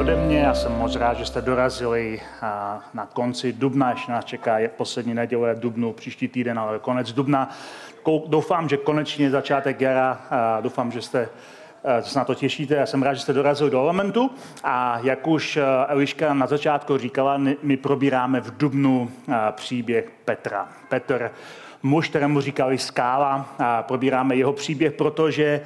Ode mě. Já jsem moc rád, že jste dorazili na konci dubna, ještě nás čeká je poslední neděle dubnu, příští týden, ale konec dubna. Doufám, že konečně začátek jara. Doufám, že jste se na to těšíte. Já jsem rád, že jste dorazili do Elementu. A jak už Eliška na začátku říkala, my probíráme v Dubnu příběh Petra. Petr muž, kterému říkali Skála. A probíráme jeho příběh, protože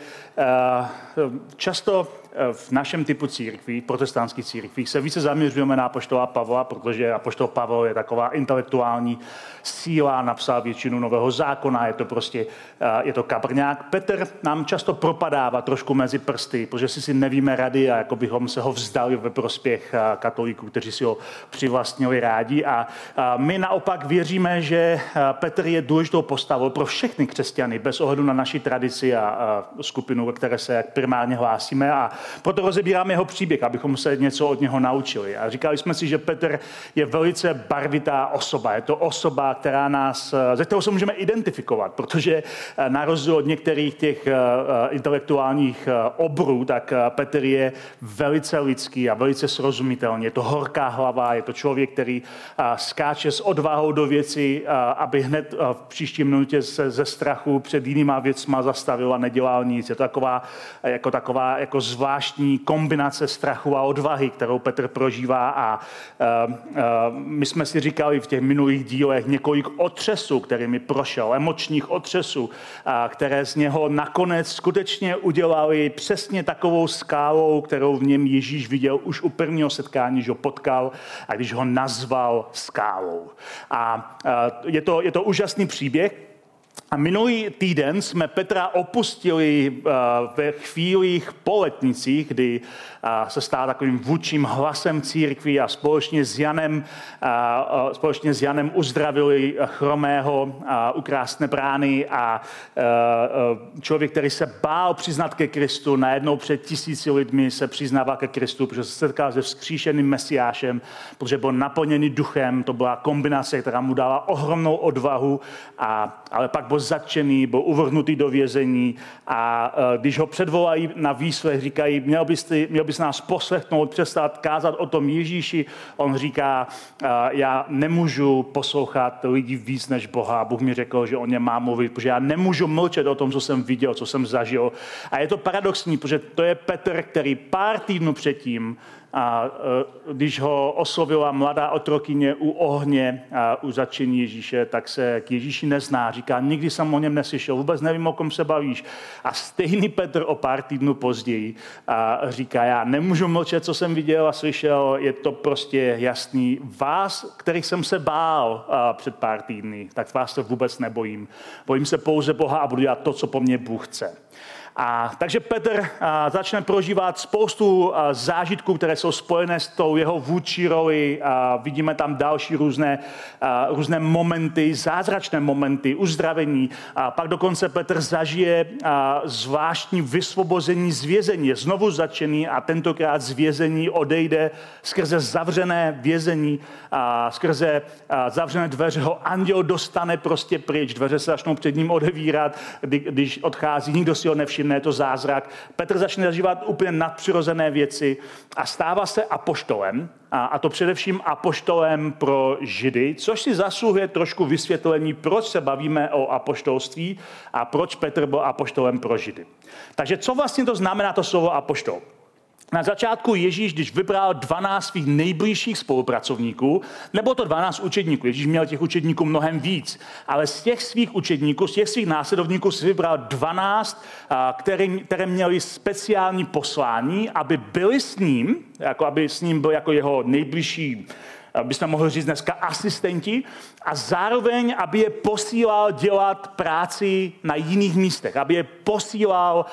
často v našem typu církví, protestantských církví, se více zaměřujeme na apoštola Pavla, protože apoštol Pavel je taková intelektuální síla, napsal většinu nového zákona, je to prostě, je to kabrňák. Petr nám často propadává trošku mezi prsty, protože si si nevíme rady a jako bychom se ho vzdali ve prospěch katolíků, kteří si ho přivlastnili rádi. A my naopak věříme, že Petr je důležitou postavou pro všechny křesťany, bez ohledu na naši tradici a skupinu, ve které se primárně hlásíme. A proto rozebíráme jeho příběh, abychom se něco od něho naučili. A říkali jsme si, že Petr je velice barvitá osoba. Je to osoba, která nás, ze kterou se můžeme identifikovat, protože eh, na rozdíl od některých těch eh, eh, intelektuálních obrů, tak Petr je velice lidský a velice srozumitelný. Je to horká hlava, je to člověk, který skáče s odvahou do věci, aby hned v příští minutě se ze strachu před jinýma věcma zastavil a nedělal nic. Je to taková, jako taková jako zvláštní zvláštní kombinace strachu a odvahy, kterou Petr prožívá a uh, uh, my jsme si říkali v těch minulých dílech několik otřesů, kterými prošel, emočních otřesů, uh, které z něho nakonec skutečně udělali přesně takovou skálou, kterou v něm Ježíš viděl už u prvního setkání, že ho potkal a když ho nazval skálou. A uh, je to, je to úžasný příběh, a minulý týden jsme Petra opustili uh, ve chvílích po letnicích, kdy uh, se stál takovým vůčím hlasem církví a společně s Janem, uh, společně s Janem uzdravili chromého u krásné brány a člověk, který se bál přiznat ke Kristu, najednou před tisíci lidmi se přiznával ke Kristu, protože se setkal se vzkříšeným mesiášem, protože byl naplněný duchem, to byla kombinace, která mu dala ohromnou odvahu, a, ale pak byl zatčený, byl uvrhnutý do vězení a e, když ho předvolají na výslech, říkají, měl bys, ty, měl bys nás poslechnout, přestat kázat o tom Ježíši. On říká, e, já nemůžu poslouchat lidi víc než Boha. Bůh mi řekl, že o ně má mluvit, protože já nemůžu mlčet o tom, co jsem viděl, co jsem zažil. A je to paradoxní, protože to je Petr, který pár týdnů předtím a e, když ho oslovila mladá otrokyně u ohně a u začení Ježíše, tak se k Ježíši nezná. Říká, nikdy jsem o něm neslyšel, vůbec nevím, o kom se bavíš. A stejný Petr o pár týdnů později a říká, já nemůžu mlčet, co jsem viděl a slyšel, je to prostě jasný. Vás, kterých jsem se bál před pár týdny, tak vás se vůbec nebojím. Bojím se pouze Boha a budu dělat to, co po mně Bůh chce. A, takže Petr a, začne prožívat spoustu a, zážitků, které jsou spojené s tou jeho vůči roli. A, vidíme tam další různé, a, různé momenty, zázračné momenty, uzdravení. A pak dokonce Petr zažije a, zvláštní vysvobození z vězení. Je znovu začený a tentokrát z vězení odejde skrze zavřené vězení, a, skrze a, zavřené dveře ho anděl dostane prostě pryč. Dveře se začnou před ním odevírat, kdy, když odchází, nikdo si ho nevšimne všimne, je to zázrak. Petr začne zažívat úplně nadpřirozené věci a stává se apoštolem, a, a to především apoštolem pro Židy, což si zasluhuje trošku vysvětlení, proč se bavíme o apoštolství a proč Petr byl apoštolem pro Židy. Takže co vlastně to znamená to slovo apoštol? Na začátku Ježíš, když vybral 12 svých nejbližších spolupracovníků, nebo to 12 učedníků, Ježíš měl těch učedníků mnohem víc, ale z těch svých učedníků, z těch svých následovníků si vybral 12, které, které měli speciální poslání, aby byli s ním, jako aby s ním byl jako jeho nejbližší bychom mohli říct dneska asistenti, a zároveň, aby je posílal dělat práci na jiných místech, aby je posílal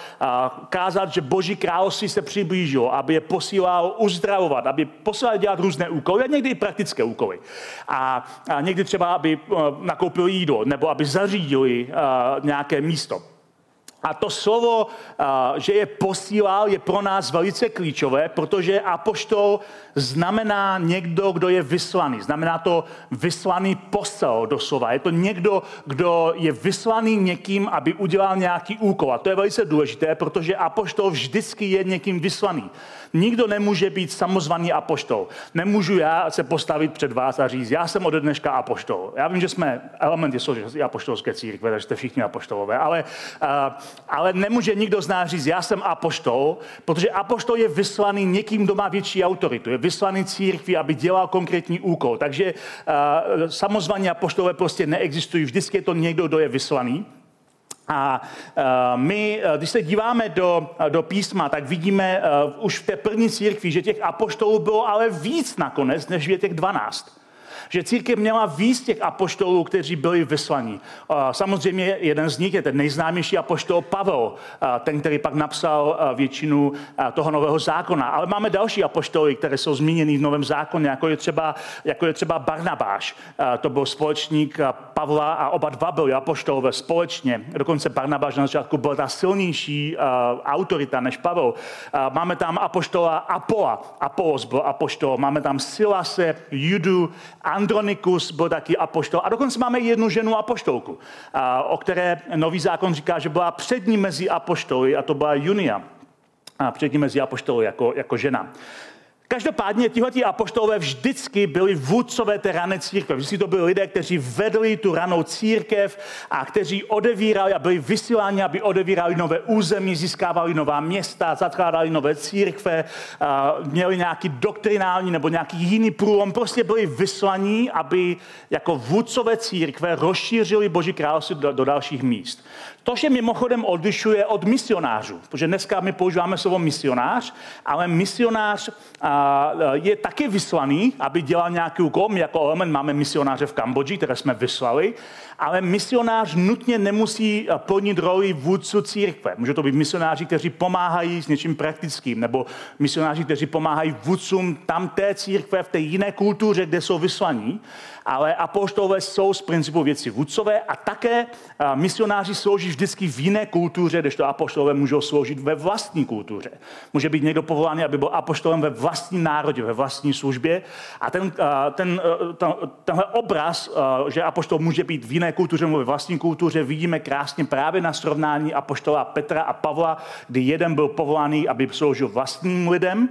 kázat, že Boží království se přiblížilo, aby je posílal uzdravovat, aby posílal dělat různé úkoly a někdy i praktické úkoly. A, někdy třeba, aby nakoupil jídlo nebo aby zařídili nějaké místo. A to slovo, že je posílal, je pro nás velice klíčové, protože apoštol znamená někdo, kdo je vyslaný. Znamená to vyslaný posel doslova. Je to někdo, kdo je vyslaný někým, aby udělal nějaký úkol. A to je velice důležité, protože apoštol vždycky je někým vyslaný. Nikdo nemůže být samozvaný apoštol. Nemůžu já se postavit před vás a říct, já jsem ode dneška apoštol. Já vím, že jsme elementy jsou apoštolské církve, takže jste všichni apoštolové, ale, ale nemůže nikdo z nás říct, já jsem apoštol, protože apoštol je vyslaný někým, kdo má větší autoritu. Je vyslaný církvi, aby dělal konkrétní úkol. Takže samozvaní apoštolové prostě neexistují. Vždycky je to někdo, kdo je vyslaný. A my, když se díváme do, do písma, tak vidíme už v té první církvi, že těch apoštolů bylo ale víc nakonec, než je těch dvanáct že církev měla víc těch apoštolů, kteří byli vyslaní. Samozřejmě jeden z nich je ten nejznámější apoštol Pavel, ten, který pak napsal většinu toho nového zákona. Ale máme další apoštoly, které jsou zmíněny v novém zákoně, jako je třeba, jako je třeba Barnabáš. To byl společník Pavla a oba dva byli apoštolové společně. Dokonce Barnabáš na začátku byl ta silnější autorita než Pavel. Máme tam apoštola Apola. Apolos byl apoštol. Máme tam Silase, Judu, Andronikus byl taky apoštol. A dokonce máme jednu ženu apoštolku, o které nový zákon říká, že byla přední mezi apoštoly a to byla Junia. A přední mezi apoštoly jako, jako žena. Každopádně tihleti apoštolové vždycky byli vůdcové té rané církve. Vždycky to byli lidé, kteří vedli tu ranou církev a kteří odevírali a byli vysíláni, aby odevírali nové území, získávali nová města, zakládali nové církve, měli nějaký doktrinální nebo nějaký jiný průlom. Prostě byli vyslaní, aby jako vůdcové církve rozšířili Boží království do, do dalších míst. To se mimochodem odlišuje od misionářů, protože dneska my používáme slovo misionář, ale misionář je taky vyslaný, aby dělal nějaký úkol. My jako element máme misionáře v Kambodži, které jsme vyslali, ale misionář nutně nemusí plnit roli vůdců církve. Může to být misionáři, kteří pomáhají s něčím praktickým, nebo misionáři, kteří pomáhají vůdcům tam té církve v té jiné kultuře, kde jsou vyslaní ale apoštolové jsou z principu věci vůdcové a také misionáři slouží vždycky v jiné kultuře, když to apoštolové můžou sloužit ve vlastní kultuře. Může být někdo povolán, aby byl apoštolem ve vlastním národě, ve vlastní službě. A ten, ten, ten, tenhle obraz, že apoštol může být v jiné kultuře nebo ve vlastní kultuře, vidíme krásně právě na srovnání apoštola Petra a Pavla, kdy jeden byl povolán, aby sloužil vlastním lidem,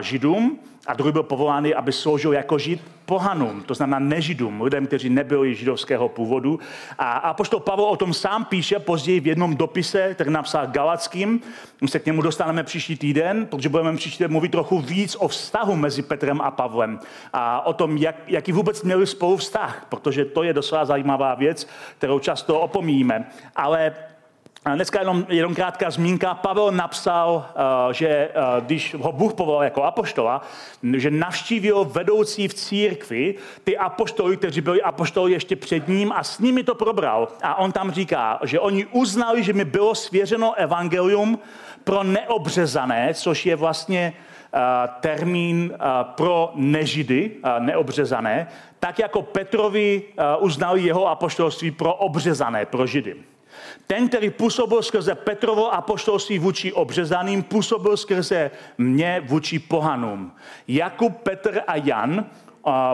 židům, a druhý byl povolán, aby sloužil jako žid pohanům, to znamená nežidům, lidem, kteří nebyli židovského původu. A apoštol Pavel o tom sám píše později v jednom dopise, který napsal Galackým. My se k němu dostaneme příští týden, protože budeme příští týden mluvit trochu víc o vztahu mezi Petrem a Pavlem a o tom, jak, jaký vůbec měli spolu vztah, protože to je docela zajímavá věc, kterou často opomíjíme. Ale a dneska jenom, jenom krátká zmínka. Pavel napsal, eh, že eh, když ho Bůh povolal jako apoštola, že navštívil vedoucí v církvi ty apoštoly, kteří byli apoštoly ještě před ním a s nimi to probral. A on tam říká, že oni uznali, že mi bylo svěřeno evangelium pro neobřezané, což je vlastně eh, termín pro nežidy, neobřezané, tak jako Petrovi uznali jeho apoštolství pro obřezané, pro židy. Ten, který působil skrze Petrovo apoštolství vůči obřezaným, působil skrze mě vůči pohanům. Jakub, Petr a Jan,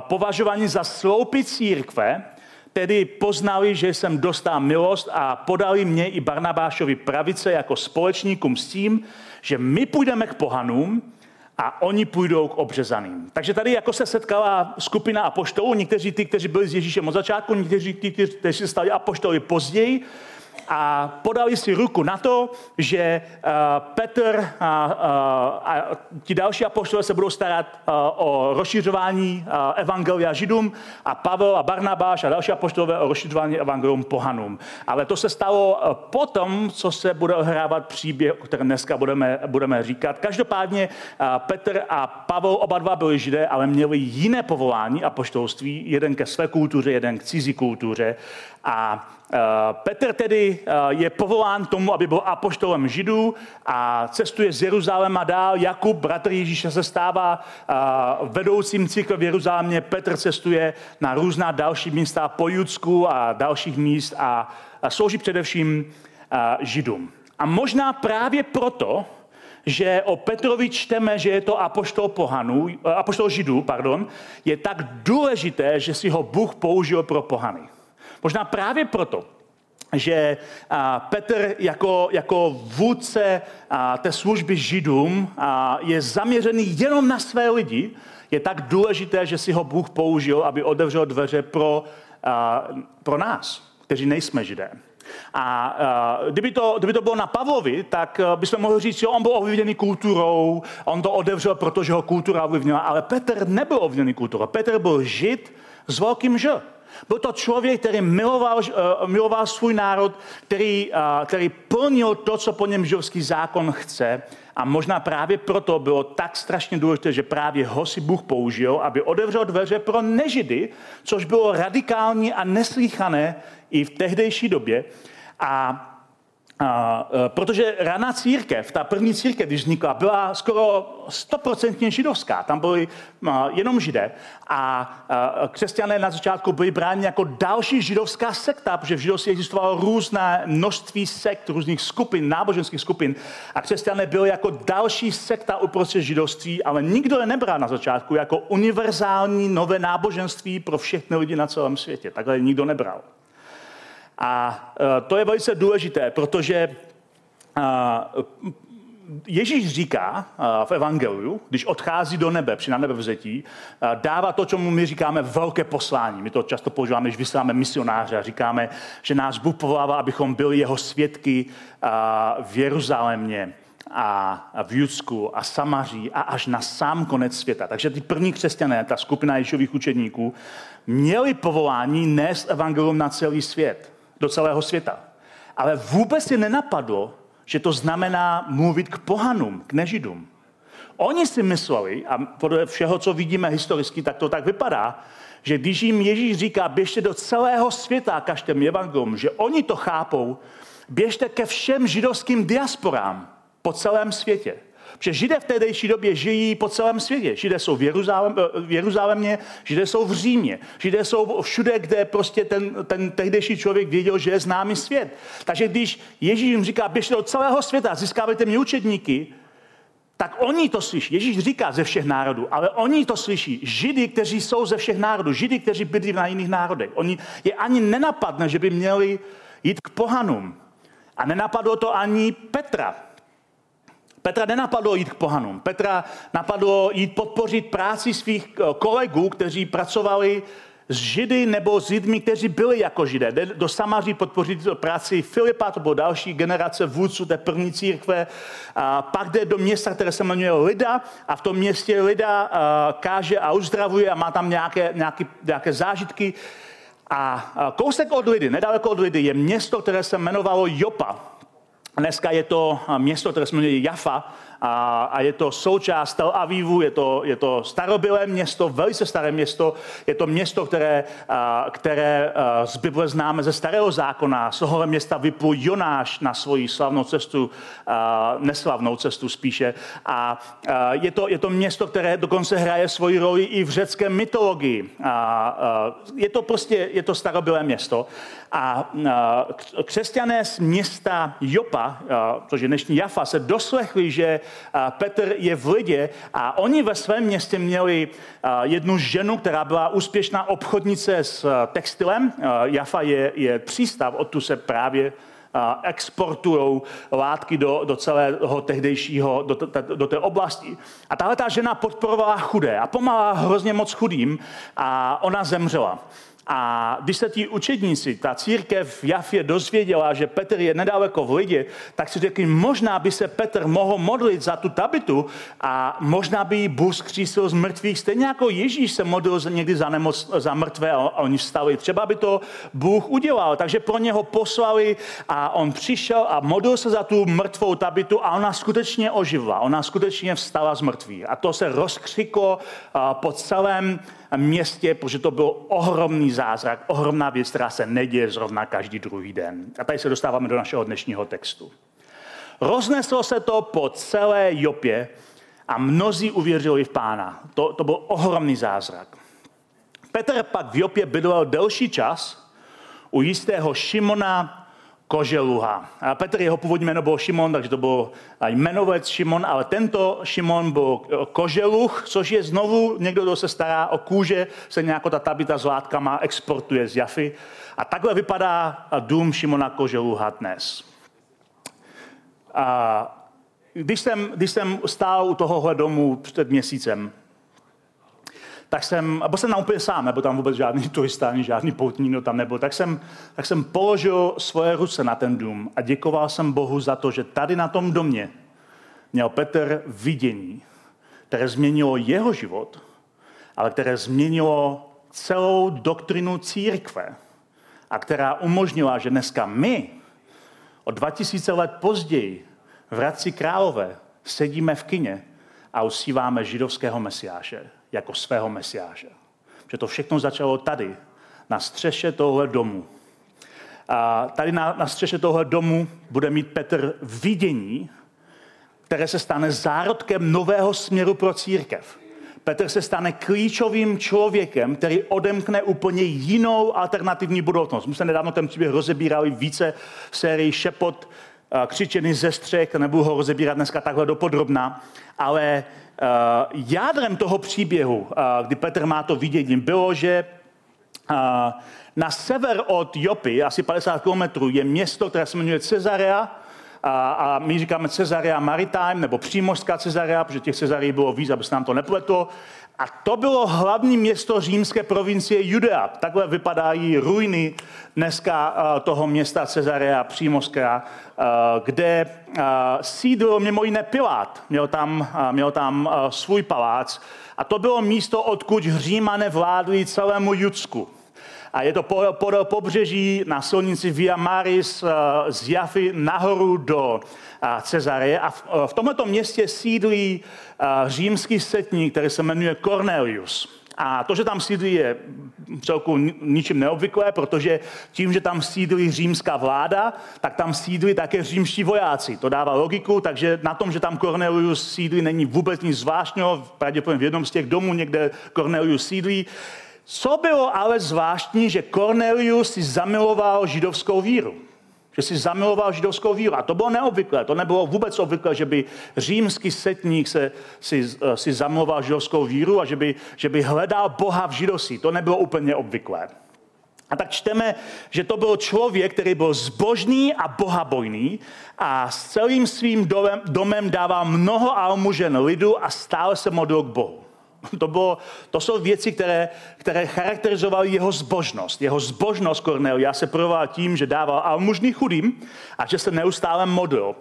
považovaní za sloupy církve, tedy poznali, že jsem dostal milost a podali mě i Barnabášovi pravice jako společníkům s tím, že my půjdeme k pohanům a oni půjdou k obřezaným. Takže tady jako se setkala skupina apoštolů, někteří ty, kteří byli s Ježíšem od začátku, někteří ty, kteří se stali apoštoly později, a podali si ruku na to, že uh, Petr a, a, a ti další apoštole se budou starat uh, o rozšiřování evangelia židům a Pavel a Barnabáš a další apoštolové o rozšiřování evangelium pohanům. Ale to se stalo potom, co se bude ohrávat příběh, o kterém dneska budeme, budeme říkat. Každopádně Petr a Pavel oba dva byli židé, ale měli jiné povolání apoštolství, jeden ke své kultuře, jeden k cizí kultuře. A Petr tedy uh, je povolán tomu, aby byl apoštolem židů a cestuje z Jeruzaléma dál. Jakub, bratr Ježíše, se stává uh, vedoucím církve v Jeruzalémě. Petr cestuje na různá další místa po Judsku a dalších míst a, slouží především židům. A možná právě proto, že o Petrovi čteme, že je to apoštol pohanů, apoštol židů, pardon, je tak důležité, že si ho Bůh použil pro pohany. Možná právě proto, že Petr jako, jako vůdce té služby židům je zaměřený jenom na své lidi, je tak důležité, že si ho Bůh použil, aby otevřel dveře pro, pro nás, kteří nejsme židé. A uh, kdyby, to, kdyby to bylo na Pavlovi, tak uh, bychom mohli říct, že on byl ovlivněný kulturou, on to otevřel, protože ho kultura ovlivnila, ale Petr nebyl ovlivněný kulturou. Petr byl žid s velkým Ž. Byl to člověk, který miloval, uh, miloval svůj národ, který, uh, který plnil to, co po něm židovský zákon chce. A možná právě proto bylo tak strašně důležité, že právě ho si Bůh použil, aby otevřel dveře pro nežidy, což bylo radikální a neslýchané i v tehdejší době. A a, e, protože raná církev, ta první církev, když vznikla, byla skoro stoprocentně židovská. Tam byli a, jenom židé. A, a křesťané na začátku byli bráni jako další židovská sekta, protože v židovství existovalo různé množství sekt, různých skupin, náboženských skupin. A křesťané byli jako další sekta uprostřed židovství, ale nikdo je nebral na začátku jako univerzální nové náboženství pro všechny lidi na celém světě. Takhle nikdo nebral. A e, to je velice důležité, protože e, Ježíš říká e, v Evangeliu, když odchází do nebe při na nebevzetí, dává to, čemu my říkáme velké poslání. My to často používáme, když vysíláme misionáře a říkáme, že nás Bůh povolává, abychom byli jeho svědky v Jeruzalémě a v Judsku a Samaří a až na sám konec světa. Takže ty první křesťané, ta skupina Ježových učedníků, měli povolání nést evangelium na celý svět do celého světa. Ale vůbec si nenapadlo, že to znamená mluvit k pohanům, k nežidům. Oni si mysleli, a podle všeho, co vidíme historicky, tak to tak vypadá, že když jim Ježíš říká, běžte do celého světa a kažte evangelium, že oni to chápou, běžte ke všem židovským diasporám po celém světě. Protože Židé v tehdejší době žijí po celém světě. Židé jsou v, Jeruzalém, eh, v Jeruzalémě, Židé jsou v Římě, Židé jsou všude, kde prostě ten, ten tehdejší člověk věděl, že je známý svět. Takže když Ježíš jim říká, běžte do celého světa, získávajte mě učedníky, tak oni to slyší. Ježíš říká ze všech národů, ale oni to slyší. Židy, kteří jsou ze všech národů, Židy, kteří bydlí na jiných národech. Oni je ani nenapadne, že by měli jít k pohanům. A nenapadlo to ani Petra, Petra nenapadlo jít k pohanům. Petra napadlo jít podpořit práci svých eh, kolegů, kteří pracovali s Židy nebo s lidmi, kteří byli jako Židé. Jde do Samaří podpořit práci Filipa, to byla další generace vůdců té první církve. A pak jde do města, které se jmenuje Lida a v tom městě Lida uh, káže a uzdravuje a má tam nějaké, nějaké, nějaké zážitky. A kousek od Lidy, nedaleko od Lidy, je město, které se jmenovalo Jopa. Dneska je to město, které se jmenuje Jaffa a, a je to součást Tel Avivu, je to, je to starobylé město, velice staré město, je to město, které, a, které a, z Bible známe ze starého zákona. Z tohohle města vyplul Jonáš na svoji slavnou cestu, a, neslavnou cestu spíše. A, a je, to, je to město, které dokonce hraje svoji roli i v řecké mytologii. A, a, je to prostě, je to starobylé město. A křesťané z města Jopa, což je dnešní Jafa, se doslechli, že Petr je v lidě a oni ve svém městě měli jednu ženu, která byla úspěšná obchodnice s textilem. Jafa je, je přístav, odtu se právě exportují látky do, do celého tehdejšího, do, do té oblasti. A tahle ta žena podporovala chudé a pomáhala hrozně moc chudým a ona zemřela. A když se ti učedníci, ta církev v Jafě dozvěděla, že Petr je nedaleko v lidě, tak si řekli, možná by se Petr mohl modlit za tu tabitu a možná by ji Bůh zkřísil z mrtvých, stejně jako Ježíš se modlil někdy za, nemoc, za mrtvé a oni vstali. Třeba by to Bůh udělal. Takže pro něho poslali a on přišel a modlil se za tu mrtvou tabitu a ona skutečně oživla. Ona skutečně vstala z mrtvých. A to se rozkřiklo po celém městě, protože to byl ohromný zázrak, ohromná věc, která se neděje zrovna každý druhý den. A tady se dostáváme do našeho dnešního textu. Rozneslo se to po celé Jopě a mnozí uvěřili v pána. To, to byl ohromný zázrak. Petr pak v Jopě bydlel delší čas u jistého Šimona Koželuha. A Petr, jeho původní jméno byl Šimon, takže to byl jmenovec Šimon, ale tento Šimon byl Koželuch, což je znovu někdo, kdo se stará o kůže, se nějak ta tabita s látkama exportuje z Jafy. A takhle vypadá dům Šimona Koželuha dnes. A když jsem, když jsem stál u tohohle domu před měsícem, tak jsem, byl jsem tam úplně sám, nebo tam vůbec žádný turista, ani žádný poutní, no tam nebyl, tak jsem, tak jsem položil svoje ruce na ten dům a děkoval jsem Bohu za to, že tady na tom domě měl Petr vidění, které změnilo jeho život, ale které změnilo celou doktrinu církve a která umožnila, že dneska my, o 2000 let později, v Hradci Králové, sedíme v kině a usíváme židovského mesiáše jako svého mesiáše. Že to všechno začalo tady, na střeše tohle domu. A tady na, na střeše tohle domu bude mít Petr vidění, které se stane zárodkem nového směru pro církev. Petr se stane klíčovým člověkem, který odemkne úplně jinou alternativní budoucnost. My jsme nedávno ten příběh rozebírali více v sérii Šepot, křičený ze střech, nebudu ho rozebírat dneska takhle dopodrobná, ale Eh, jádrem toho příběhu, eh, kdy Petr má to vidění, bylo, že eh, na sever od Jopy, asi 50 km, je město, které se jmenuje Cezarea, a, my říkáme Cezarea Maritime, nebo přímořská Cezarea, protože těch Cezarí bylo víc, aby se nám to nepletlo. A to bylo hlavní město římské provincie Judea. Takhle vypadají ruiny dneska toho města Cezarea Přímořská, kde sídlil mimo jiné Pilát. Měl tam, měl tam svůj palác. A to bylo místo, odkud Římané vládli celému Judsku. A je to podél pobřeží na silnici Via Maris z Jafy nahoru do Cezareje. A v tomto městě sídlí římský setník, který se jmenuje Cornelius. A to, že tam sídlí, je celku ničím neobvyklé, protože tím, že tam sídlí římská vláda, tak tam sídlí také římští vojáci. To dává logiku, takže na tom, že tam Cornelius sídlí, není vůbec nic zvláštního. Pravděpodobně v jednom z těch domů někde Cornelius sídlí. Co bylo ale zvláštní, že Cornelius si zamiloval židovskou víru že si zamiloval židovskou víru. A to bylo neobvyklé, to nebylo vůbec obvyklé, že by římský setník se, si, eh, si zamiloval židovskou víru a že by, že by hledal Boha v židosti. To nebylo úplně obvyklé. A tak čteme, že to byl člověk, který byl zbožný a bohabojný a s celým svým domem, domem dával mnoho almužen lidu a stále se modlil k Bohu. To, bylo, to jsou věci, které, které charakterizovaly jeho zbožnost. Jeho zbožnost Cornelia se projevovala tím, že dával almužný chudým a že se neustále modlil.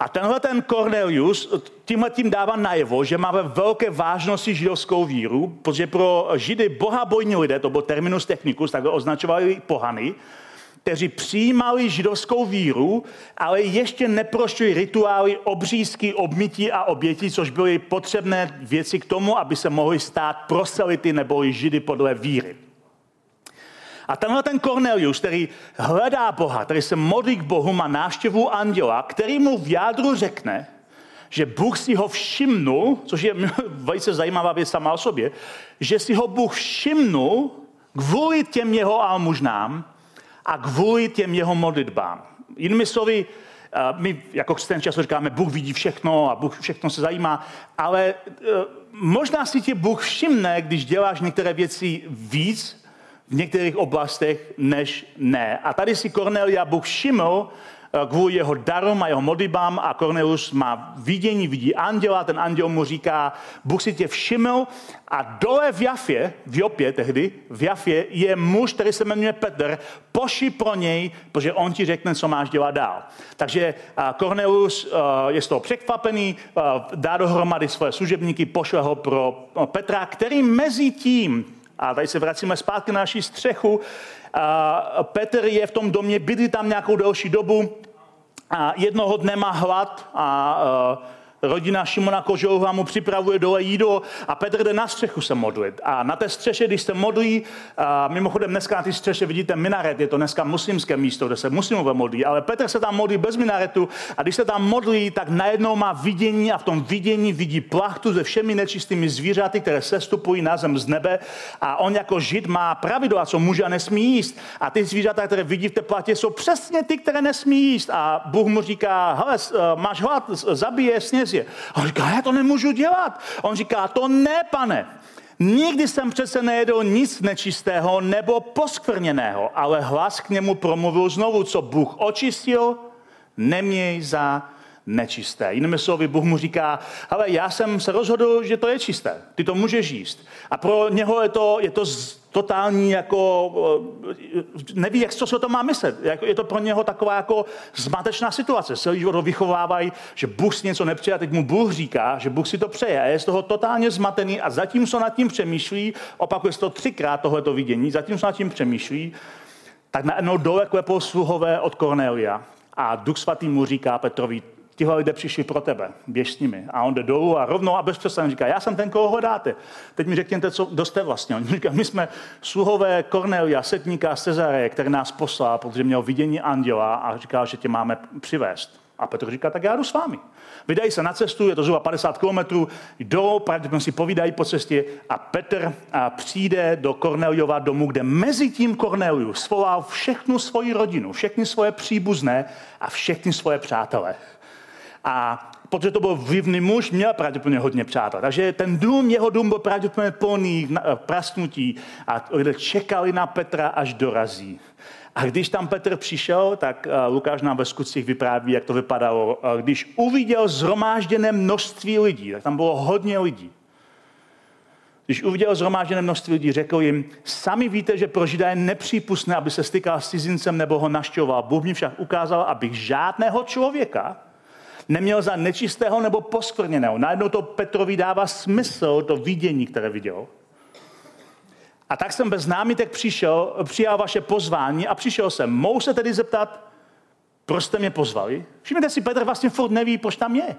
A tenhle ten Cornelius tímhle tím dává najevo, že má ve velké vážnosti židovskou víru, protože pro židy bohabojní lidé, to byl terminus technicus, tak označovali pohany, kteří přijímali židovskou víru, ale ještě neprošli rituály obřízky, obmytí a obětí, což byly potřebné věci k tomu, aby se mohli stát proselity nebo židy podle víry. A tenhle ten Cornelius, který hledá Boha, který se modlí k Bohu, má návštěvu anděla, který mu v jádru řekne, že Bůh si ho všimnul, což je velice zajímavá věc sama o sobě, že si ho Bůh všimnul kvůli těm jeho almužnám, a kvůli těm jeho modlitbám. Jinými slovy, eh, my jako křesťan často říkáme, Bůh vidí všechno a Bůh všechno se zajímá, ale eh, možná si tě Bůh všimne, když děláš některé věci víc v některých oblastech, než ne. A tady si Cornelia Bůh všiml kvůli jeho darům a jeho modlitbám a Cornelius má vidění, vidí anděla, ten anděl mu říká, Bůh si tě všiml a dole v Jafě, v Jopě tehdy, v Jafě je muž, který se jmenuje Petr, poši pro něj, protože on ti řekne, co máš dělat dál. Takže Cornelius je z toho překvapený, dá dohromady svoje služebníky, pošle ho pro Petra, který mezi tím, a tady se vracíme zpátky na naší střechu, Petr je v tom domě, bydlí tam nějakou delší dobu a jednoho dne má hlad a rodina Šimona Kožouha mu připravuje dole jídlo a Petr jde na střechu se modlit. A na té střeše, když se modlí, a mimochodem dneska na té střeše vidíte minaret, je to dneska muslimské místo, kde se muslimové modlí, ale Petr se tam modlí bez minaretu a když se tam modlí, tak najednou má vidění a v tom vidění vidí plachtu se všemi nečistými zvířaty, které sestupují na zem z nebe a on jako žid má pravidla, co může a nesmí jíst. A ty zvířata, které vidí v té platě, jsou přesně ty, které nesmí jíst. A Bůh mu říká, hele, máš hlad, zabije, sněz je. A on říká, já to nemůžu dělat. On říká, to ne, pane. Nikdy jsem přece nejedl nic nečistého nebo poskvrněného, ale hlas k němu promluvil znovu, co Bůh očistil, neměj za nečisté. Jinými slovy, Bůh mu říká, ale já jsem se rozhodl, že to je čisté, ty to můžeš jíst. A pro něho je to, je to totální jako, eh, neví, jak co se to má myslet. Je to pro něho taková jako zmatečná situace. Celý život ho vychovávají, že Bůh si něco nepřeje a teď mu Bůh říká, že Bůh si to přeje a je z toho totálně zmatený a zatím se nad tím přemýšlí, opakuje se to třikrát tohleto vidění, zatím se nad tím přemýšlí, tak najednou dole klepou sluhové od Cornelia a Duch Svatý mu říká Petrovi, tihle lidé přišli pro tebe, běž s nimi. A on jde dolů a rovnou a bez přesání říká, já jsem ten, koho hledáte. Teď mi řekněte, co, kdo jste vlastně. On říká, my jsme sluhové Kornelia, setníka Cezare, který nás poslal, protože měl vidění anděla a říkal, že tě máme přivést. A Petr říká, tak já jdu s vámi. Vydají se na cestu, je to zhruba 50 kilometrů, jdou, pravděpodobně si povídají po cestě a Petr a přijde do Korneliova domu, kde mezi tím Kornelius svolal všechnu svoji rodinu, všechny svoje příbuzné a všechny svoje přátelé. A protože to byl vlivný muž, měl pravděpodobně hodně přátel. Takže ten dům, jeho dům byl pravděpodobně plný eh, prasnutí a lidé čekali na Petra, až dorazí. A když tam Petr přišel, tak eh, Lukáš nám ve skutcích vypráví, jak to vypadalo. Eh, když uviděl zhromážděné množství lidí, tak tam bylo hodně lidí. Když uviděl zhromážděné množství lidí, řekl jim, sami víte, že pro Žida je nepřípustné, aby se stykal s cizincem nebo ho našťoval. Bůh mi však ukázal, abych žádného člověka, neměl za nečistého nebo poskvrněného. Najednou to Petrovi dává smysl, to vidění, které viděl. A tak jsem bez námitek přišel, přijal vaše pozvání a přišel jsem. Mohu se tedy zeptat, proč jste mě pozvali? Všimněte si, Petr vlastně furt neví, proč tam je.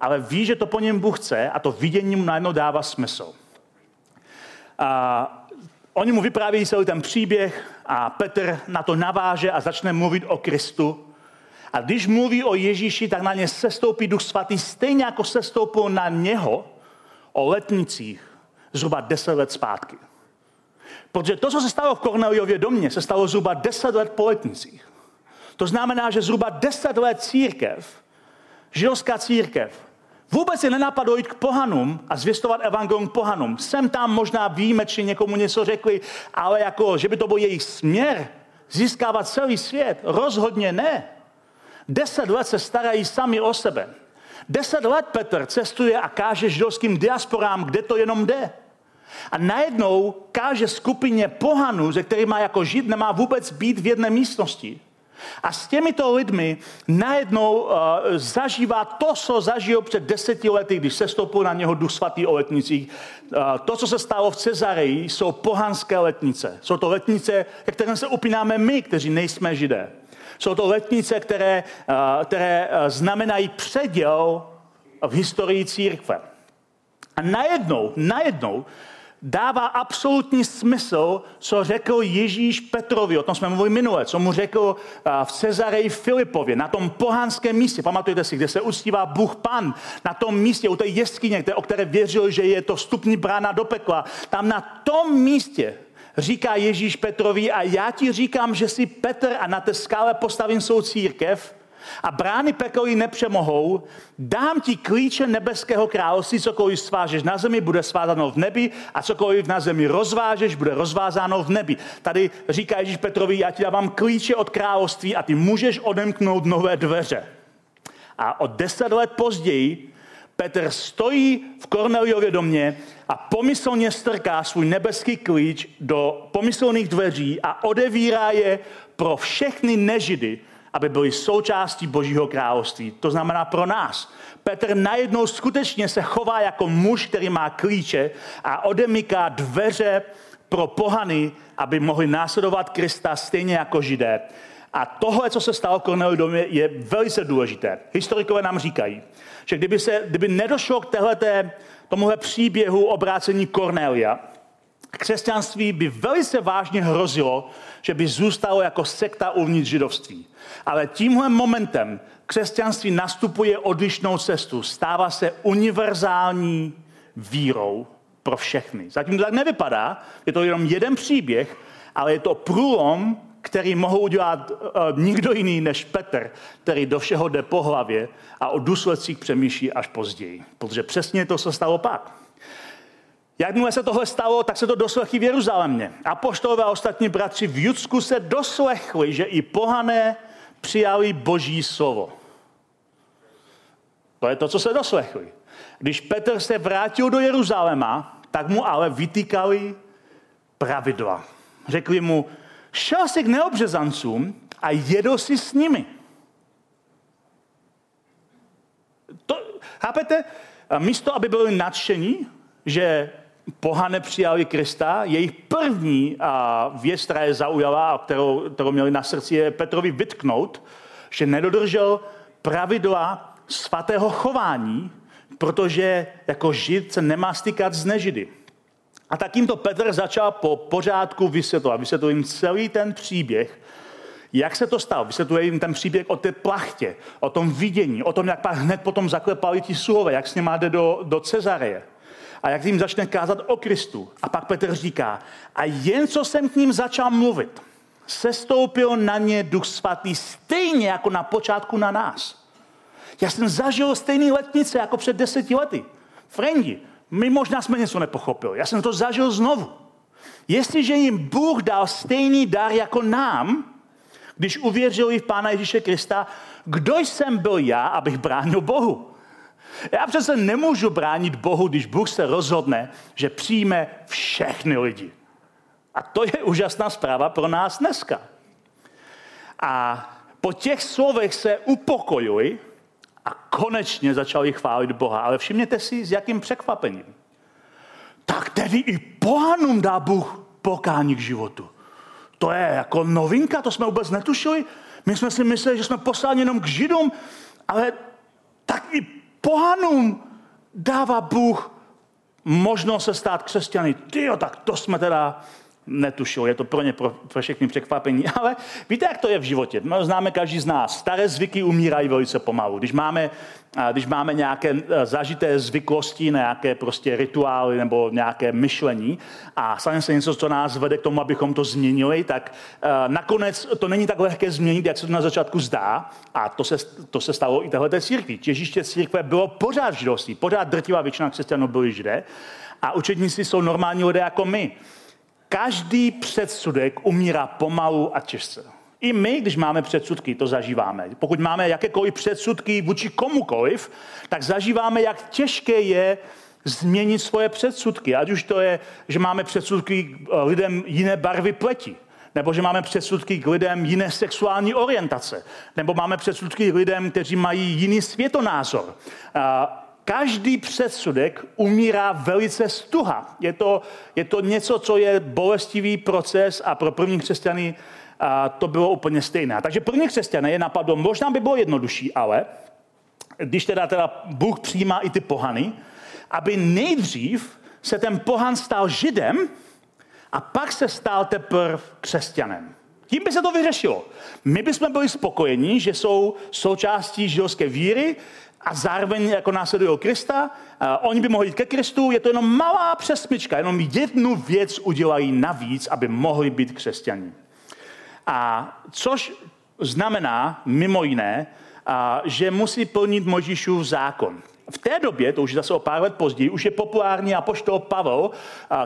Ale ví, že to po něm Bůh chce a to vidění mu najednou dává smysl. A oni mu vyprávějí celý ten příběh a Petr na to naváže a začne mluvit o Kristu a když mluví o Ježíši, tak na ně sestoupí Duch Svatý, stejně jako sestoupil na něho o letnicích zhruba deset let zpátky. Protože to, co se stalo v Korneliově domě, se stalo zhruba deset let po letnicích. To znamená, že zhruba deset let církev, židovská církev, vůbec se nenapadlo jít k pohanům a zvěstovat evangelium pohanům. Sem tam možná výjimečně někomu něco řekli, ale jako, že by to byl jejich směr, získávat celý svět, rozhodně ne. Deset let se starají sami o sebe. Deset let Petr cestuje a káže židovským diasporám, kde to jenom jde. A najednou káže skupině pohanů, ze kterými jako žid nemá vůbec být v jedné místnosti. A s těmito lidmi najednou uh, zažívá to, co zažil před deseti lety, když se stoupil na něho duch svatý o letnicích. Uh, to, co se stalo v Cezareji, jsou pohanské letnice. Jsou to letnice, které se upínáme my, kteří nejsme židé. Jsou to letnice, které, eh, které eh, znamenají předěl v historii církve. A najednou, najednou dává absolutní smysl, co řekl Ježíš Petrovi, o tom jsme mluvili minule, co mu řekl eh, v Cezareji Filipově, na tom pohanském místě, pamatujete si, kde se uctívá Bůh Pan, na tom místě, u té jeskyně, o které věřil, že je to vstupní brána do pekla, tam na tom místě říká Ježíš Petrovi a já ti říkám, že si Petr a na té skále postavím svou církev a brány pekelí nepřemohou, dám ti klíče nebeského království, cokoliv svážeš na zemi, bude svázáno v nebi a cokoliv na zemi rozvážeš, bude rozvázáno v nebi. Tady říká Ježíš Petrovi, já ti dávám klíče od království a ty můžeš odemknout nové dveře. A o deset let později Petr stojí v Korneliově domě a pomyslně strká svůj nebeský klíč do pomyslných dveří a odevírá je pro všechny nežidy, aby byli součástí Božího království. To znamená pro nás. Petr najednou skutečně se chová jako muž, který má klíče a odemyká dveře pro pohany, aby mohli následovat Krista stejně jako židé. A tohle, co se stalo v Korneliu domě, je velice důležité. Historikové nám říkají, že kdyby, se, kdyby nedošlo k téhleté, tomuhle příběhu obrácení Kornelia, křesťanství by velice vážně hrozilo, že by zůstalo jako sekta uvnitř židovství. Ale tímhle momentem křesťanství nastupuje odlišnou cestu. Stává se univerzální vírou pro všechny. Zatím to tak nevypadá, je to jenom jeden příběh, ale je to průlom, který mohou udělat uh, nikdo jiný než Petr, který do všeho jde po hlavě a o důsledcích přemýšlí až později. Protože přesně to se stalo pak. Jakmile se tohle stalo, tak se to doslechli v Jeruzalémě. Apoštolové a ostatní bratři v Judsku se doslechli, že i pohané přijali boží slovo. To je to, co se doslechli. Když Petr se vrátil do Jeruzaléma, tak mu ale vytýkali pravidla. Řekli mu, šel jsi k neobřezancům a jedl si s nimi. To, chápete? Místo, aby byli nadšení, že pohane přijali Krista, jejich první a věc, která je zaujala a kterou, kterou měli na srdci, je Petrovi vytknout, že nedodržel pravidla svatého chování, protože jako žid se nemá stykat s nežidy. A tak jim to Petr začal po pořádku vysvětlovat. Vysvětlil jim celý ten příběh, jak se to stalo? Vysvětluje jim ten příběh o té plachtě, o tom vidění, o tom, jak pak hned potom zaklepali ti suhové, jak s ním jde do, do Cezareje a jak jim začne kázat o Kristu. A pak Petr říká, a jen co jsem k ním začal mluvit, sestoupil na ně duch svatý stejně jako na počátku na nás. Já jsem zažil stejný letnice jako před deseti lety. Frendi, my možná jsme něco nepochopili. Já jsem to zažil znovu. Jestliže jim Bůh dal stejný dar jako nám, když uvěřili v Pána Ježíše Krista, kdo jsem byl já, abych bránil Bohu? Já přece nemůžu bránit Bohu, když Bůh se rozhodne, že přijme všechny lidi. A to je úžasná zpráva pro nás dneska. A po těch slovech se upokojili a konečně začali chválit Boha. Ale všimněte si, s jakým překvapením. Tak tedy i pohanům dá Bůh pokání k životu. To je jako novinka, to jsme vůbec netušili. My jsme si mysleli, že jsme posláni jenom k židům, ale tak i pohanům dává Bůh možnost se stát křesťany. Tyjo, tak to jsme teda netušil, je to pro ně pro, pro všechny překvapení. Ale víte, jak to je v životě? Známe každý z nás. Staré zvyky umírají velice pomalu. Když máme, když máme nějaké e, zažité zvyklosti, nějaké prostě rituály nebo nějaké myšlení a stane se něco, co nás vede k tomu, abychom to změnili, tak e, nakonec to není tak lehké změnit, jak se to na začátku zdá. A to se, to se stalo i téhle církvi. Těžiště církve bylo pořád židovství. Pořád drtivá většina křesťanů byli židé. A učedníci jsou normální lidé jako my. Každý předsudek umírá pomalu a těžce. I my, když máme předsudky, to zažíváme. Pokud máme jakékoliv předsudky vůči komukoliv, tak zažíváme, jak těžké je změnit svoje předsudky. Ať už to je, že máme předsudky k lidem jiné barvy pleti, nebo že máme předsudky k lidem jiné sexuální orientace, nebo máme předsudky k lidem, kteří mají jiný světonázor. Každý předsudek umírá velice stuha. Je to, je to něco, co je bolestivý proces a pro první křesťany a to bylo úplně stejné. Takže první křesťané je napadlo, možná by bylo jednodušší, ale když teda, teda Bůh přijímá i ty pohany, aby nejdřív se ten pohan stal židem a pak se stal teprve křesťanem. Tím by se to vyřešilo. My bychom byli spokojeni, že jsou součástí židovské víry, a zároveň jako následují Krista. Oni by mohli jít ke Kristu, je to jenom malá přesmička, jenom jednu věc udělají navíc, aby mohli být křesťani. A což znamená mimo jiné, že musí plnit Možíšův zákon. V té době, to už je zase o pár let později, už je populární apoštol Pavel,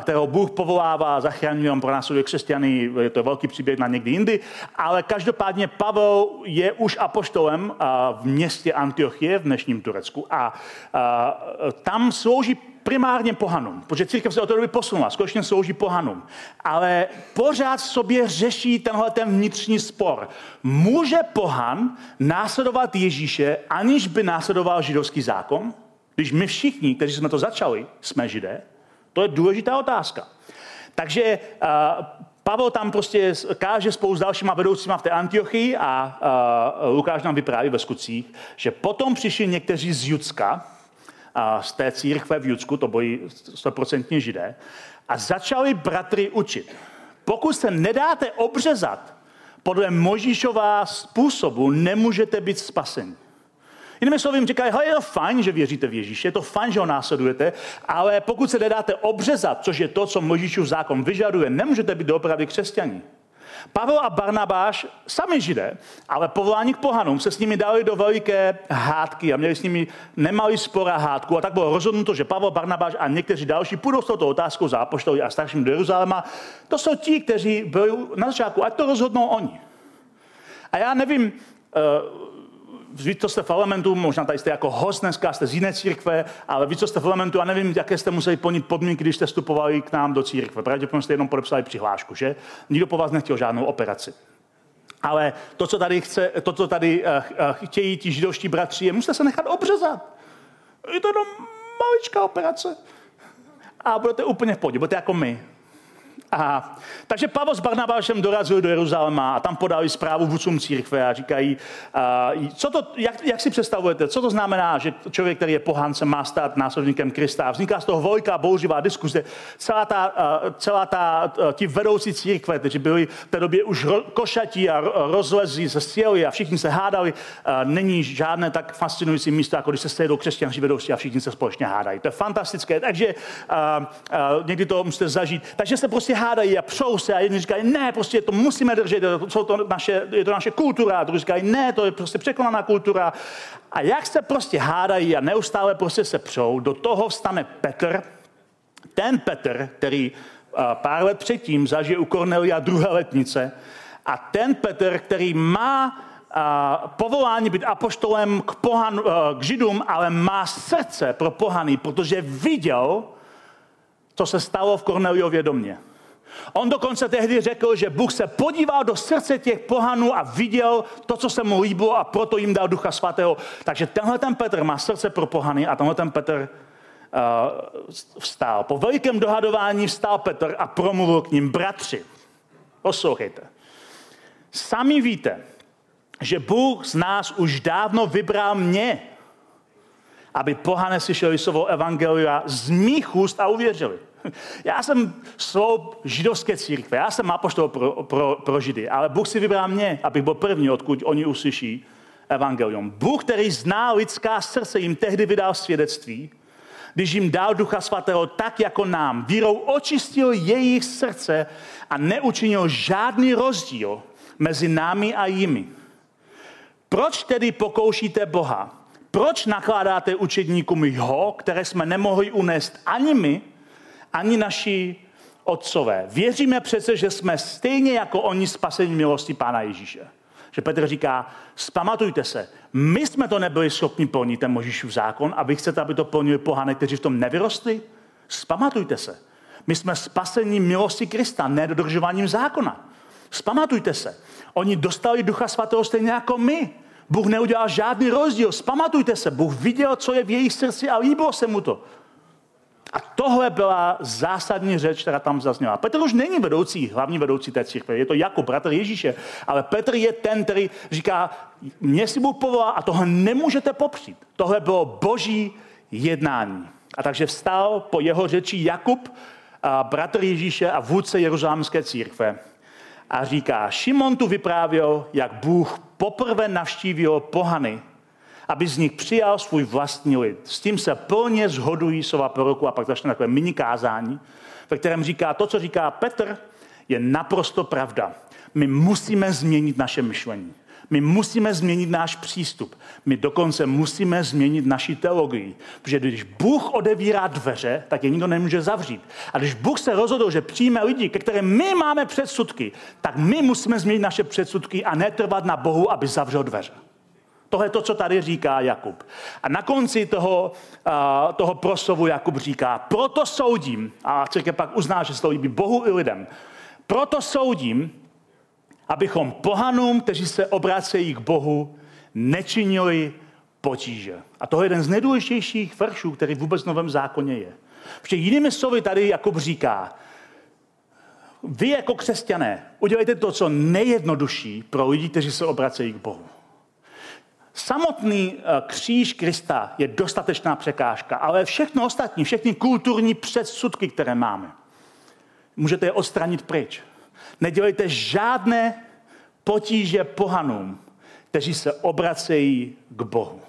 kterého Bůh povolává, zachraňuje, on pronásleduje křesťany, je to velký příběh na někdy jindy, ale každopádně Pavel je už apoštolem v městě Antiochie v dnešním Turecku. A tam slouží primárně pohanům, protože církev se od té doby posunula, skutečně slouží pohanům. Ale pořád v sobě řeší tenhle ten vnitřní spor. Může pohan následovat Ježíše, aniž by následoval židovský zákon? Když my všichni, kteří jsme to začali, jsme židé? To je důležitá otázka. Takže uh, Pavel tam prostě káže spolu s dalšíma vedoucíma v té Antiochii a uh, Lukáš nám vypráví ve skutcích, že potom přišli někteří z Judska, z té církve v Judsku, to bojí stoprocentně židé, a začali bratry učit. Pokud se nedáte obřezat podle Možíšova způsobu, nemůžete být spaseni. Jinými slovy říkají, je to fajn, že věříte v Ježíše, je to fajn, že ho následujete, ale pokud se nedáte obřezat, což je to, co Možíšův zákon vyžaduje, nemůžete být doopravdy křesťaní. Pavel a Barnabáš, sami židé, ale povolání k pohanům, se s nimi dali do veliké hádky a měli s nimi nemalý spor a hádku. A tak bylo rozhodnuto, že Pavel, Barnabáš a někteří další půjdou s touto otázkou za apoštoli a starším do Jeruzaléma. To jsou ti, kteří byli na začátku, ať to rozhodnou oni. A já nevím, uh, vy, co jste v elementu, možná tady jste jako host dneska, jste z jiné církve, ale vy, co jste v elementu, a nevím, jaké jste museli plnit podmínky, když jste vstupovali k nám do církve. Pravděpodobně jste jenom podepsali přihlášku, že? Nikdo po vás nechtěl žádnou operaci. Ale to, co tady, chce, to, co tady uh, uh, chtějí ti židovští bratři, je, musíte se nechat obřezat. Je to jenom maličká operace. A budete úplně v pohodě, budete jako my. A, takže Pavel s Barnabášem dorazili do Jeruzaléma a tam podali zprávu vůdcům církve a říkají, a, co to, jak, jak, si představujete, co to znamená, že člověk, který je poháncem, má stát následníkem Krista. A vzniká z toho vojka, bouřivá diskuze. Celá ta, a, celá ta, ti vedoucí církve, kteří byli v té době už ro, košatí a rozlezí se sjeli a všichni se hádali, a, není žádné tak fascinující místo, jako když se sejdou křesťanští vedoucí a všichni se společně hádají. To je fantastické, takže a, a, někdy to musíte zažít. Takže se prostě hádají a přou se a jedni říkají, ne, prostě to musíme držet, jsou to naše, je to naše kultura, a druhý říkají, ne, to je prostě překonaná kultura. A jak se prostě hádají a neustále prostě se přou, do toho vstane Petr, ten Petr, který pár let předtím zažije u Kornelia druhé letnice, a ten Petr, který má a, povolání být apoštolem k, pohan, k židům, ale má srdce pro pohany, protože viděl, co se stalo v Korneliově domě. On dokonce tehdy řekl, že Bůh se podíval do srdce těch pohanů a viděl to, co se mu líbilo a proto jim dal Ducha Svatého. Takže tenhle ten Petr má srdce pro pohany a tenhle ten Petr uh, vstál. Po velikém dohadování vstál Petr a promluvil k ním bratři. Poslouchejte. Sami víte, že Bůh z nás už dávno vybral mě, aby pohane slyšeli slovo evangelia z mých úst a uvěřili. Já jsem sloup židovské církve, já jsem apoštol pro, pro, pro židy, ale Bůh si vybral mě, abych byl první, odkud oni uslyší evangelium. Bůh, který zná lidská srdce, jim tehdy vydal svědectví, když jim dal Ducha Svatého tak jako nám. Vírou očistil jejich srdce a neučinil žádný rozdíl mezi námi a jimi. Proč tedy pokoušíte Boha? Proč nakládáte učedníkům jeho, které jsme nemohli unést ani my, ani naši otcové. Věříme přece, že jsme stejně jako oni spasení milosti Pána Ježíše. Že Petr říká, spamatujte se, my jsme to nebyli schopni plnit, ten Možíšův zákon, a vy chcete, aby to plnili pohany, kteří v tom nevyrostli? Spamatujte se. My jsme spasení milosti Krista, nedodržováním zákona. Spamatujte se. Oni dostali Ducha Svatého stejně jako my. Bůh neudělal žádný rozdíl. Spamatujte se. Bůh viděl, co je v jejich srdci a líbilo se mu to. A tohle byla zásadní řeč, která tam zazněla. Petr už není vedoucí, hlavní vedoucí té církve, je to jako bratr Ježíše, ale Petr je ten, který říká, mě si Bůh povolá a tohle nemůžete popřít. Tohle bylo boží jednání. A takže vstal po jeho řeči Jakub, a bratr Ježíše a vůdce Jeruzalémské církve. A říká, Šimon tu vyprávěl, jak Bůh poprvé navštívil pohany aby z nich přijal svůj vlastní lid. S tím se plně zhodují slova proroku a pak začne takové mini kázání, ve kterém říká to, co říká Petr, je naprosto pravda. My musíme změnit naše myšlení. My musíme změnit náš přístup. My dokonce musíme změnit naši teologii. Protože když Bůh odevírá dveře, tak je nikdo nemůže zavřít. A když Bůh se rozhodl, že přijme lidi, ke kterým my máme předsudky, tak my musíme změnit naše předsudky a netrvat na Bohu, aby zavřel dveře. Tohle je to, co tady říká Jakub. A na konci toho, uh, toho proslovu Jakub říká, proto soudím, a církev pak uzná, že líbí Bohu i lidem, proto soudím, abychom pohanům, kteří se obracejí k Bohu, nečinili potíže. A to je jeden z nejdůležitějších veršů, který vůbec v Novém zákoně je. Protože jinými slovy tady Jakub říká, vy jako křesťané udělejte to, co nejjednodušší pro lidi, kteří se obracejí k Bohu. Samotný eh, kříž Krista je dostatečná překážka, ale všechno ostatní, všechny kulturní předsudky, které máme, můžete je odstranit pryč. Nedělejte žádné potíže pohanům, kteří se obracejí k Bohu.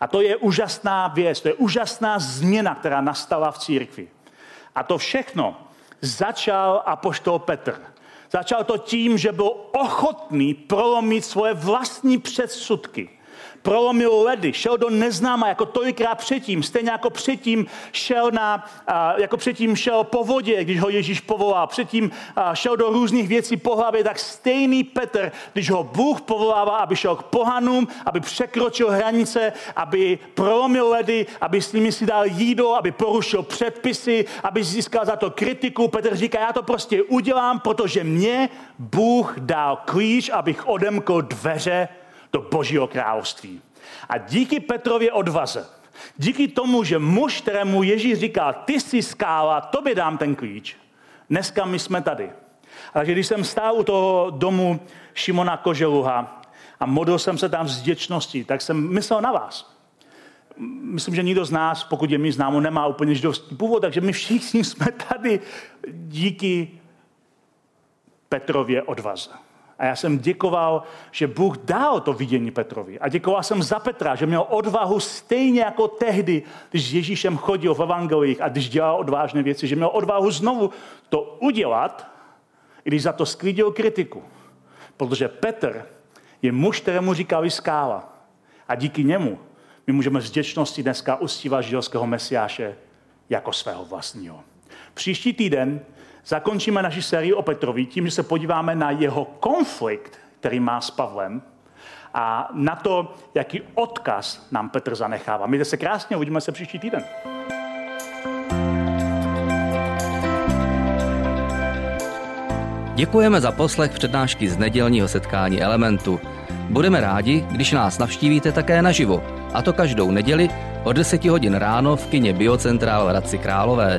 A to je úžasná věc, to je úžasná změna, která nastala v církvi. A to všechno začal apoštol Petr. Začal to tím, že byl ochotný prolomit svoje vlastní předsudky prolomil ledy, šel do neznáma jako tolikrát předtím, stejně jako předtím šel, na, jako předtím šel po vodě, když ho Ježíš povolal, předtím šel do různých věcí po hlavě, tak stejný Petr, když ho Bůh povolává, aby šel k pohanům, aby překročil hranice, aby prolomil ledy, aby s nimi si dal jídlo, aby porušil předpisy, aby získal za to kritiku. Petr říká, já to prostě udělám, protože mě Bůh dal klíč, abych odemkl dveře do Božího království. A díky Petrově odvaze, díky tomu, že muž, kterému Ježíš říká, ty jsi skála, tobě dám ten klíč, dneska my jsme tady. Takže když jsem stál u toho domu Šimona Koželuha a modlil jsem se tam z vděčnosti, tak jsem myslel na vás. Myslím, že nikdo z nás, pokud je mi známo, nemá úplně židovský původ, takže my všichni jsme tady díky Petrově odvaze. A já jsem děkoval, že Bůh dal to vidění Petrovi. A děkoval jsem za Petra, že měl odvahu stejně jako tehdy, když Ježíšem chodil v evangelích a když dělal odvážné věci, že měl odvahu znovu to udělat, i když za to sklidil kritiku. Protože Petr je muž, kterému říkali skála. A díky němu my můžeme z vděčnosti dneska ustívat židovského mesiáše jako svého vlastního. Příští týden Zakončíme naši sérii o Petrovi tím, že se podíváme na jeho konflikt, který má s Pavlem a na to, jaký odkaz nám Petr zanechává. Mějte se krásně, uvidíme se příští týden. Děkujeme za poslech přednášky z nedělního setkání Elementu. Budeme rádi, když nás navštívíte také naživo, a to každou neděli od 10 hodin ráno v kině Biocentrál v Hradci Králové.